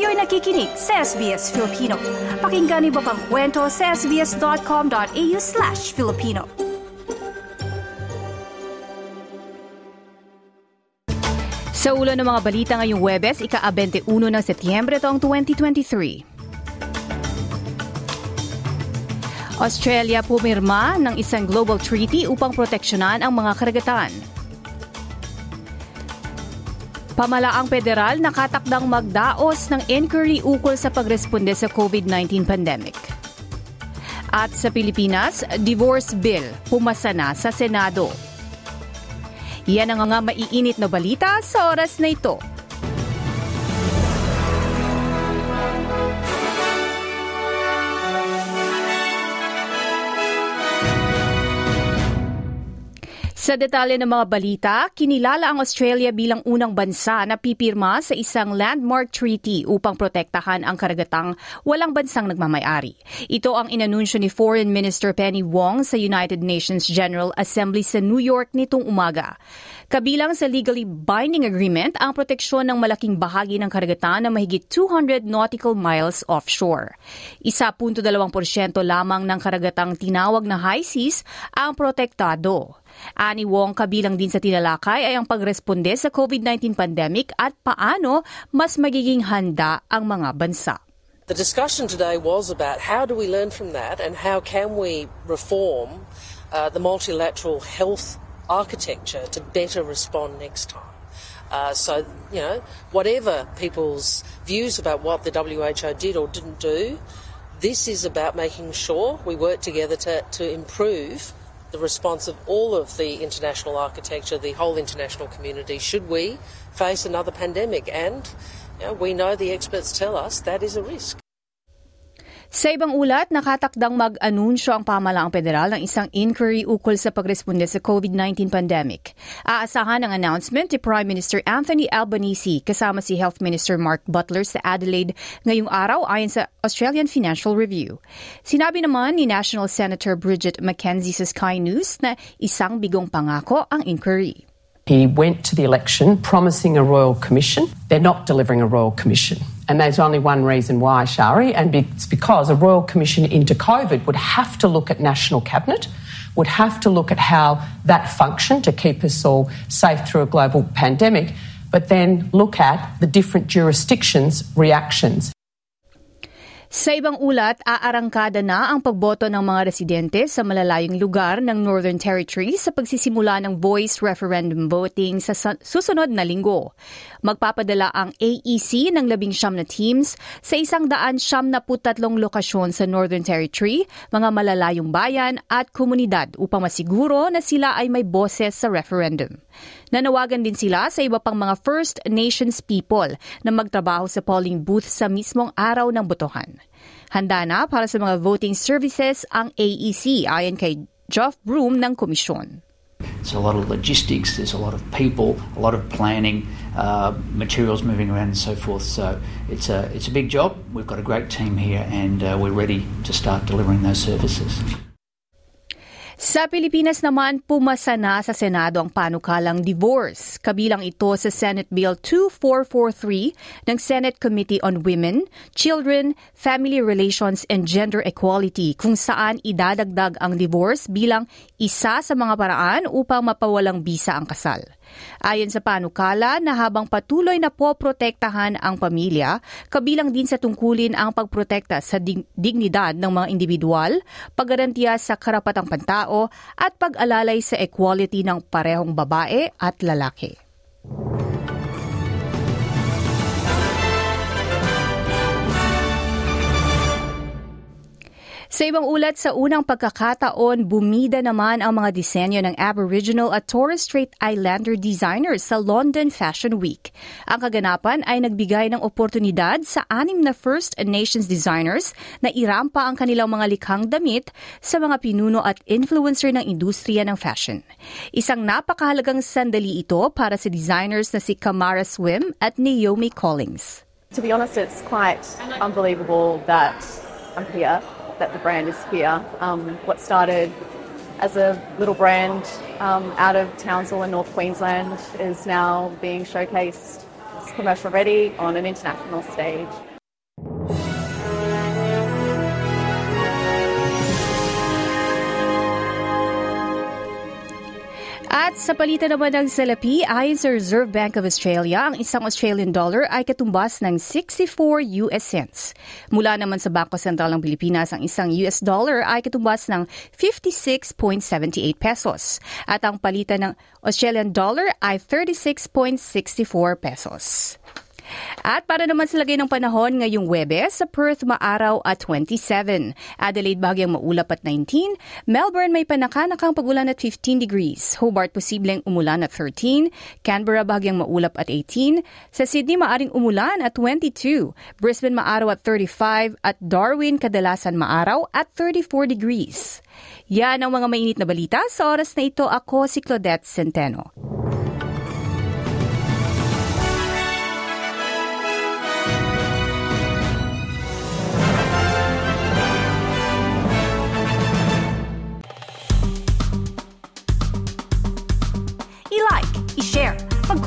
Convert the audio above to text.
Kayo'y nakikinig sa SBS Filipino. Pakinggan niyo pa ang kwento sa sbs.com.au slash Filipino. Sa ulo ng mga balita ngayong Webes, ika-21 ng Setyembre taong 2023. Australia pumirma ng isang global treaty upang proteksyonan ang mga karagatan. Pamalaang federal nakatakdang magdaos ng inquiry ukol sa pagresponde sa COVID-19 pandemic. At sa Pilipinas, divorce bill pumasa na sa Senado. Yan ang nga maiinit na balita sa oras na ito. Sa detalye ng mga balita, kinilala ang Australia bilang unang bansa na pipirma sa isang landmark treaty upang protektahan ang karagatang walang bansang nagmamayari. Ito ang inanunsyo ni Foreign Minister Penny Wong sa United Nations General Assembly sa New York nitong umaga. Kabilang sa legally binding agreement ang proteksyon ng malaking bahagi ng karagatan na mahigit 200 nautical miles offshore. Isa punto dalawang porsyento lamang ng karagatang tinawag na high seas ang protektado. Ani Wong kabilang din sa tinalakay ay ang pagresponde sa COVID-19 pandemic at paano mas magiging handa ang mga bansa. The discussion today was about how do we learn from that and how can we reform uh, the multilateral health architecture to better respond next time. Uh, so, you know, whatever people's views about what the WHO did or didn't do, this is about making sure we work together to, to improve the response of all of the international architecture, the whole international community, should we face another pandemic. And you know, we know the experts tell us that is a risk. Sa ibang ulat, nakatakdang mag-anunsyo ang pamalaang federal ng isang inquiry ukol sa pagresponde sa COVID-19 pandemic. Aasahan ang announcement ni Prime Minister Anthony Albanese kasama si Health Minister Mark Butler sa Adelaide ngayong araw ayon sa Australian Financial Review. Sinabi naman ni National Senator Bridget McKenzie sa Sky News na isang bigong pangako ang inquiry. He went to the election promising a royal commission. They're not delivering a royal commission. And there's only one reason why, Shari, and it's because a royal commission into COVID would have to look at national cabinet, would have to look at how that functioned to keep us all safe through a global pandemic, but then look at the different jurisdictions' reactions. Sa ibang ulat, aarangkada na ang pagboto ng mga residente sa malalayong lugar ng Northern Territory sa pagsisimula ng voice referendum voting sa susunod na linggo. Magpapadala ang AEC ng labing siyam na teams sa isang daan siyam na putatlong lokasyon sa Northern Territory, mga malalayong bayan at komunidad upang masiguro na sila ay may boses sa referendum. Nanawagan din sila sa iba pang mga First Nations people na magtrabaho sa polling booth sa mismong araw ng botohan. Handa na para sa mga voting services ang AEC ayon kay Geoff Broom ng komisyon. It's a lot of logistics, there's a lot of people, a lot of planning, uh, materials moving around and so forth. So it's a, it's a big job. We've got a great team here and uh, we're ready to start delivering those services. Sa Pilipinas naman, pumasa na sa Senado ang panukalang divorce. Kabilang ito sa Senate Bill 2443 ng Senate Committee on Women, Children, Family Relations and Gender Equality kung saan idadagdag ang divorce bilang isa sa mga paraan upang mapawalang bisa ang kasal. Ayon sa panukala na habang patuloy na po protektahan ang pamilya, kabilang din sa tungkulin ang pagprotekta sa dig- dignidad ng mga individual, paggarantiya sa karapatang pantao at pag-alalay sa equality ng parehong babae at lalaki. Sa ibang ulat, sa unang pagkakataon, bumida naman ang mga disenyo ng Aboriginal at Torres Strait Islander designers sa London Fashion Week. Ang kaganapan ay nagbigay ng oportunidad sa anim na First Nations designers na irampa ang kanilang mga likhang damit sa mga pinuno at influencer ng industriya ng fashion. Isang napakahalagang sandali ito para sa designers na si Kamara Swim at Naomi Collins. To be honest, it's quite unbelievable that I'm here. That the brand is here. Um, what started as a little brand um, out of Townsville in North Queensland is now being showcased commercial ready on an international stage. At sa palitan naman ng salapi, ayon sa Reserve Bank of Australia, ang isang Australian dollar ay katumbas ng 64 US cents. Mula naman sa Bangko Sentral ng Pilipinas, ang isang US dollar ay katumbas ng 56.78 pesos. At ang palitan ng Australian dollar ay 36.64 pesos. At para naman sa lagay ng panahon ngayong Webes, sa Perth maaraw at 27. Adelaide bagyang maulap at 19. Melbourne may panakanakang pagulan at 15 degrees. Hobart posibleng umulan at 13. Canberra bagyang maulap at 18. Sa Sydney maaring umulan at 22. Brisbane maaraw at 35 at Darwin kadalasan maaraw at 34 degrees. Yan ang mga mainit na balita. Sa oras na ito, ako si Claudette Centeno.